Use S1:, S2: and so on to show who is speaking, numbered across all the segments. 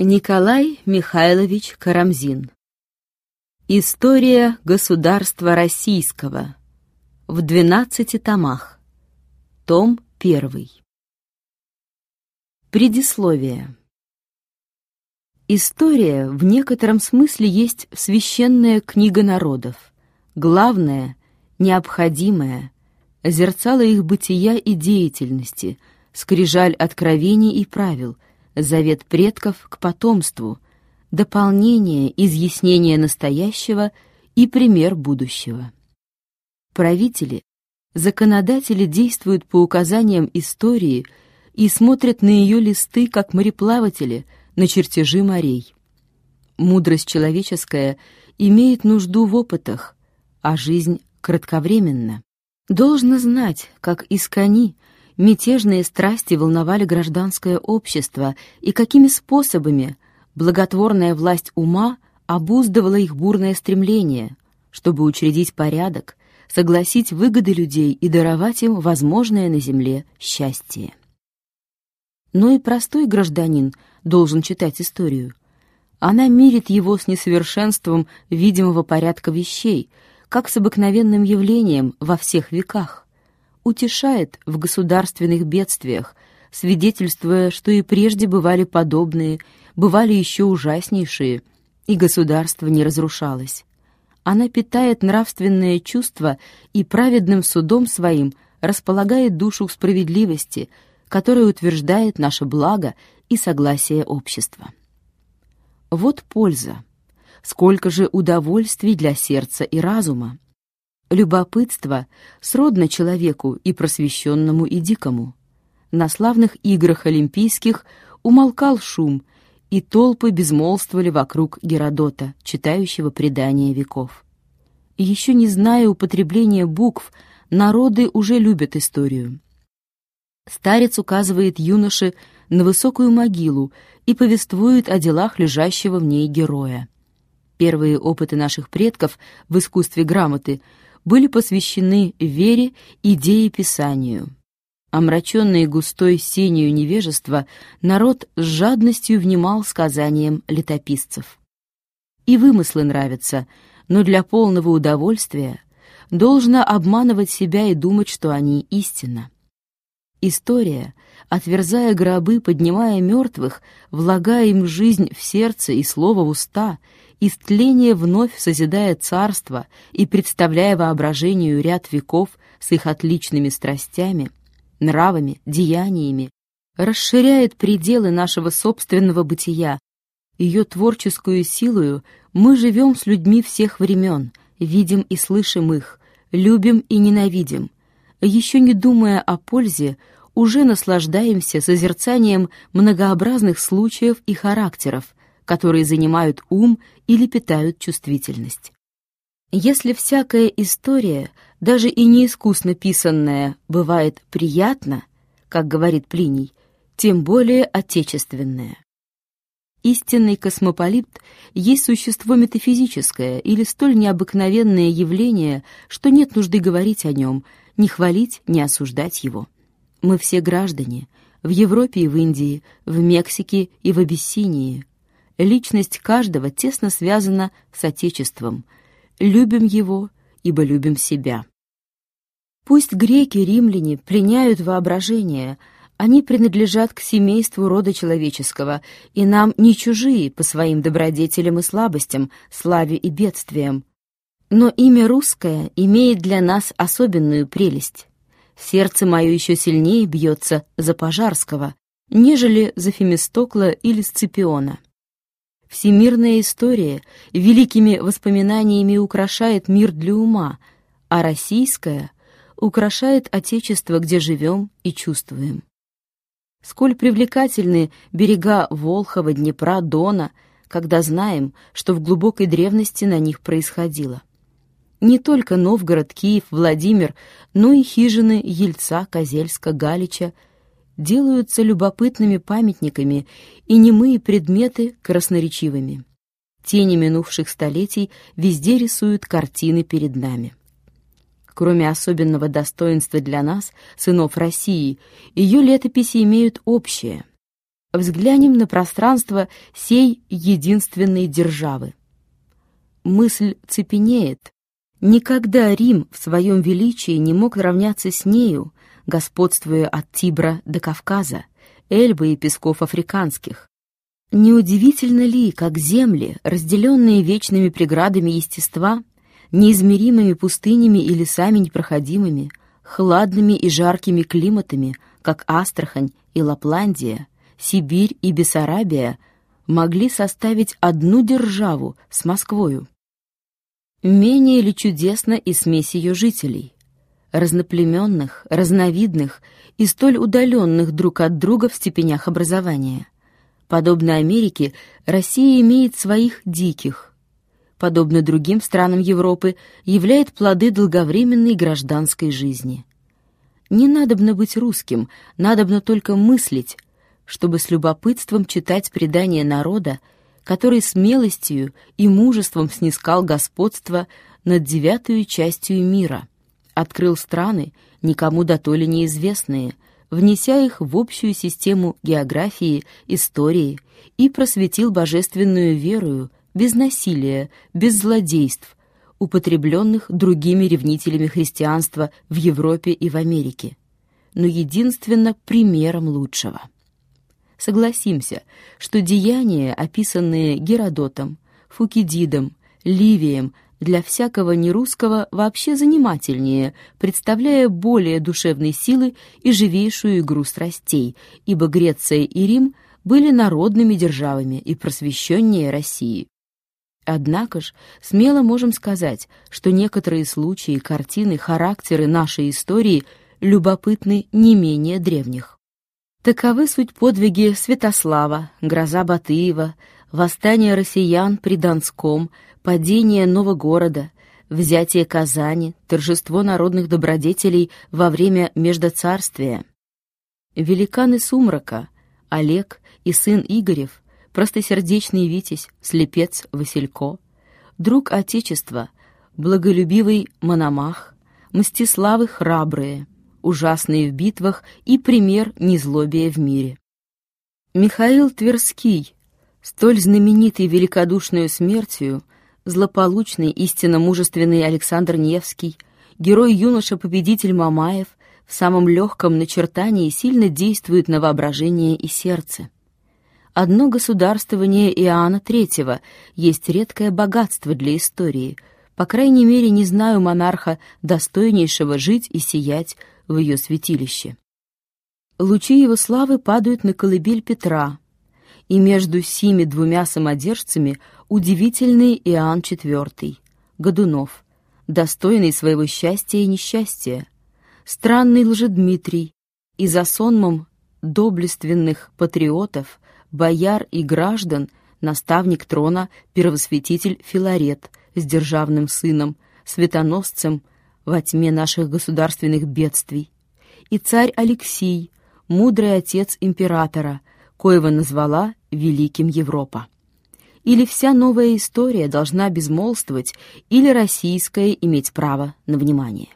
S1: Николай Михайлович Карамзин. История государства российского. В двенадцати томах. Том первый. Предисловие. История в некотором смысле есть священная книга народов, главная, необходимая, зерцало их бытия и деятельности, скрижаль откровений и правил — завет предков к потомству, дополнение, изъяснение настоящего и пример будущего. Правители, законодатели действуют по указаниям истории и смотрят на ее листы, как мореплаватели, на чертежи морей. Мудрость человеческая имеет нужду в опытах, а жизнь кратковременна. Должно знать, как искони — мятежные страсти волновали гражданское общество и какими способами благотворная власть ума обуздывала их бурное стремление, чтобы учредить порядок, согласить выгоды людей и даровать им возможное на земле счастье. Но и простой гражданин должен читать историю. Она мирит его с несовершенством видимого порядка вещей, как с обыкновенным явлением во всех веках утешает в государственных бедствиях, свидетельствуя, что и прежде бывали подобные, бывали еще ужаснейшие, и государство не разрушалось. Она питает нравственное чувство и праведным судом своим располагает душу к справедливости, которая утверждает наше благо и согласие общества. Вот польза. Сколько же удовольствий для сердца и разума. Любопытство сродно человеку и просвещенному, и дикому. На славных играх олимпийских умолкал шум, и толпы безмолвствовали вокруг Геродота, читающего предания веков. Еще не зная употребления букв, народы уже любят историю. Старец указывает юноше на высокую могилу и повествует о делах лежащего в ней героя. Первые опыты наших предков в искусстве грамоты — были посвящены вере и дееписанию. Омраченный густой сенью невежества, народ с жадностью внимал сказаниям летописцев. И вымыслы нравятся, но для полного удовольствия должно обманывать себя и думать, что они истина. История, отверзая гробы, поднимая мертвых, влагая им жизнь в сердце и слово в уста — истление вновь созидая царство и представляя воображению ряд веков с их отличными страстями, нравами, деяниями, расширяет пределы нашего собственного бытия. Ее творческую силою мы живем с людьми всех времен, видим и слышим их, любим и ненавидим. Еще не думая о пользе, уже наслаждаемся созерцанием многообразных случаев и характеров, которые занимают ум или питают чувствительность. Если всякая история, даже и неискусно писанная, бывает приятна, как говорит Плиний, тем более отечественная. Истинный космополит есть существо метафизическое или столь необыкновенное явление, что нет нужды говорить о нем, не хвалить, не осуждать его. Мы все граждане, в Европе и в Индии, в Мексике и в Абиссинии, Личность каждого тесно связана с Отечеством. Любим его, ибо любим себя. Пусть греки, римляне пленяют воображение, они принадлежат к семейству рода человеческого, и нам не чужие по своим добродетелям и слабостям, славе и бедствиям. Но имя русское имеет для нас особенную прелесть. Сердце мое еще сильнее бьется за Пожарского, нежели за Фемистокла или Сципиона. Всемирная история великими воспоминаниями украшает мир для ума, а российская украшает отечество, где живем и чувствуем. Сколь привлекательны берега Волхова, Днепра, Дона, когда знаем, что в глубокой древности на них происходило. Не только Новгород, Киев, Владимир, но и хижины Ельца, Козельска, Галича — делаются любопытными памятниками и немые предметы красноречивыми. Тени минувших столетий везде рисуют картины перед нами. Кроме особенного достоинства для нас, сынов России, ее летописи имеют общее. Взглянем на пространство сей единственной державы. Мысль цепенеет. Никогда Рим в своем величии не мог равняться с нею, господствуя от Тибра до Кавказа, Эльбы и песков африканских. Неудивительно ли, как земли, разделенные вечными преградами естества, неизмеримыми пустынями и лесами непроходимыми, хладными и жаркими климатами, как Астрахань и Лапландия, Сибирь и Бессарабия, могли составить одну державу с Москвою? Менее ли чудесно и смесь ее жителей? Разноплеменных, разновидных и столь удаленных друг от друга в степенях образования – Подобно Америке, Россия имеет своих диких. Подобно другим странам Европы, являет плоды долговременной гражданской жизни. Не надобно быть русским, надобно только мыслить, чтобы с любопытством читать предания народа, который смелостью и мужеством снискал господство над девятую частью мира, открыл страны, никому дотоле неизвестные — внеся их в общую систему географии, истории, и просветил божественную верою, без насилия, без злодейств, употребленных другими ревнителями христианства в Европе и в Америке, но единственно примером лучшего. Согласимся, что деяния, описанные Геродотом, Фукидидом, Ливием, для всякого нерусского вообще занимательнее, представляя более душевной силы и живейшую игру страстей, ибо Греция и Рим были народными державами и просвещеннее России. Однако ж, смело можем сказать, что некоторые случаи, картины, характеры нашей истории любопытны не менее древних. Таковы суть подвиги Святослава, гроза Батыева, восстание россиян при Донском – падение Новогорода, взятие Казани, торжество народных добродетелей во время Междоцарствия. Великаны Сумрака, Олег и сын Игорев, простосердечный Витязь, слепец Василько, друг Отечества, благолюбивый Мономах, Мстиславы храбрые, ужасные в битвах и пример незлобия в мире. Михаил Тверский, столь знаменитый великодушную смертью, злополучный, истинно мужественный Александр Невский, герой-юноша-победитель Мамаев в самом легком начертании сильно действует на воображение и сердце. Одно государствование Иоанна III есть редкое богатство для истории. По крайней мере, не знаю монарха, достойнейшего жить и сиять в ее святилище. Лучи его славы падают на колыбель Петра, и между сими двумя самодержцами удивительный Иоанн IV, Годунов, достойный своего счастья и несчастья, странный Лжедмитрий, и за сонмом доблественных патриотов, бояр и граждан наставник трона первосвятитель Филарет с державным сыном, светоносцем во тьме наших государственных бедствий, и царь Алексий, мудрый отец императора, коего назвала великим Европа. Или вся новая история должна безмолвствовать, или российская иметь право на внимание.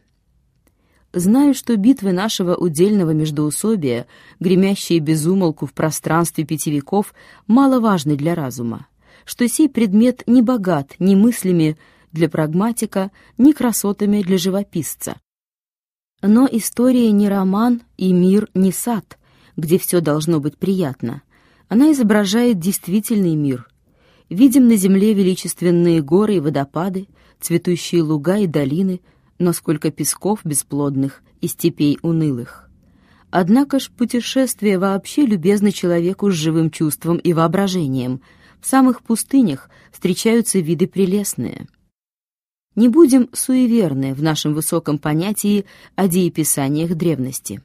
S1: Знаю, что битвы нашего удельного междоусобия, гремящие безумолку в пространстве пяти веков, мало важны для разума, что сей предмет не богат ни мыслями для прагматика, ни красотами для живописца. Но история не роман и мир не сад, где все должно быть приятно, она изображает действительный мир. Видим на земле величественные горы и водопады, цветущие луга и долины, но сколько песков бесплодных и степей унылых. Однако ж путешествие вообще любезно человеку с живым чувством и воображением. В самых пустынях встречаются виды прелестные. Не будем суеверны в нашем высоком понятии о дееписаниях древности.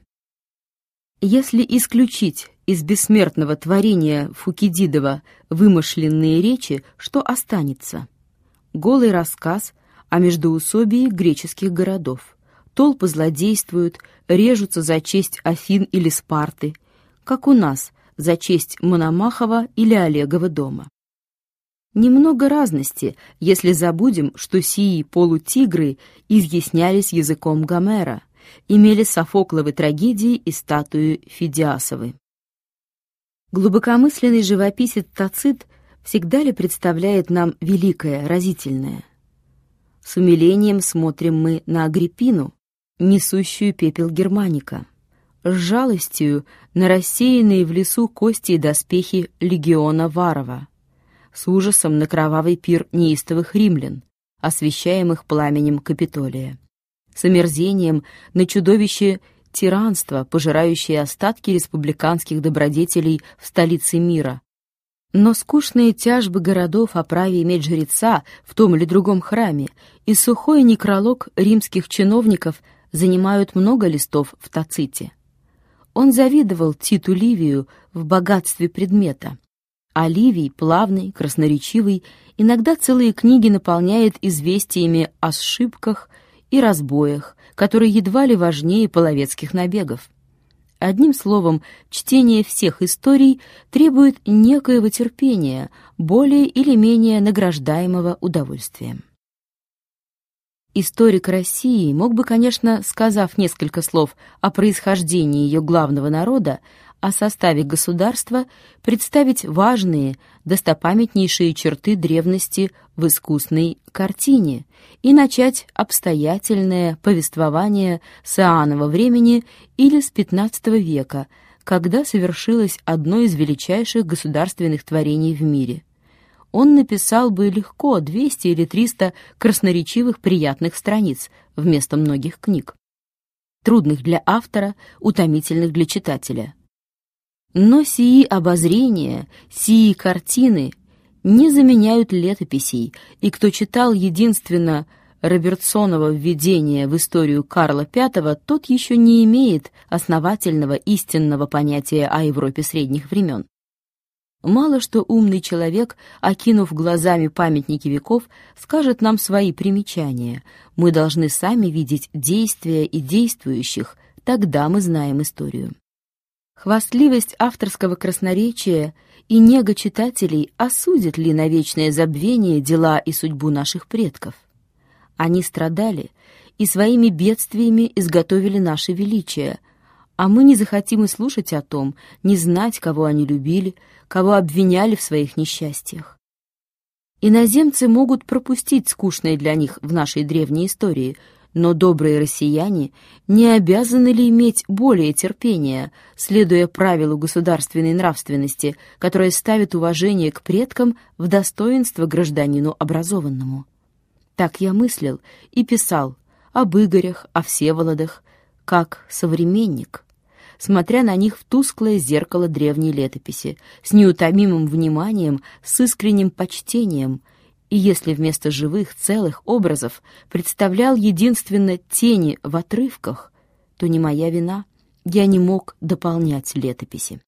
S1: Если исключить из бессмертного творения Фукидидова вымышленные речи, что останется? Голый рассказ о междоусобии греческих городов. Толпы злодействуют, режутся за честь Афин или Спарты, как у нас за честь Мономахова или Олегова дома. Немного разности, если забудем, что сии полутигры изъяснялись языком Гомера, имели Софокловы трагедии и статуи Фидиасовы. Глубокомысленный живописец Тацит всегда ли представляет нам великое, разительное? С умилением смотрим мы на Агриппину, несущую пепел Германика, с жалостью на рассеянные в лесу кости и доспехи легиона Варова, с ужасом на кровавый пир неистовых римлян, освещаемых пламенем Капитолия, с омерзением на чудовище тиранства, пожирающее остатки республиканских добродетелей в столице мира. Но скучные тяжбы городов о праве иметь жреца в том или другом храме и сухой некролог римских чиновников занимают много листов в Таците. Он завидовал Титу Ливию в богатстве предмета, а Ливий, плавный, красноречивый, иногда целые книги наполняет известиями о сшибках и разбоях, которые едва ли важнее половецких набегов. Одним словом, чтение всех историй требует некоего терпения, более или менее награждаемого удовольствием. Историк России мог бы, конечно, сказав несколько слов о происхождении ее главного народа, о составе государства, представить важные, достопамятнейшие черты древности в искусной картине и начать обстоятельное повествование с Иоаннова времени или с XV века, когда совершилось одно из величайших государственных творений в мире. Он написал бы легко 200 или 300 красноречивых приятных страниц вместо многих книг. Трудных для автора, утомительных для читателя. Но сии обозрения, сии картины не заменяют летописей, и кто читал единственно Робертсонова введение в историю Карла V, тот еще не имеет основательного истинного понятия о Европе средних времен. Мало что умный человек, окинув глазами памятники веков, скажет нам свои примечания. Мы должны сами видеть действия и действующих, тогда мы знаем историю. Хвастливость авторского красноречия и нега читателей осудит ли на вечное забвение дела и судьбу наших предков? Они страдали и своими бедствиями изготовили наше величие, а мы не захотим и слушать о том, не знать, кого они любили, кого обвиняли в своих несчастьях. Иноземцы могут пропустить скучное для них в нашей древней истории – но добрые россияне не обязаны ли иметь более терпения, следуя правилу государственной нравственности, которое ставит уважение к предкам в достоинство гражданину образованному? Так я мыслил и писал об Игорях, о Всеволодах, как современник, смотря на них в тусклое зеркало древней летописи, с неутомимым вниманием, с искренним почтением — и если вместо живых целых образов представлял единственно тени в отрывках, то не моя вина, я не мог дополнять летописи.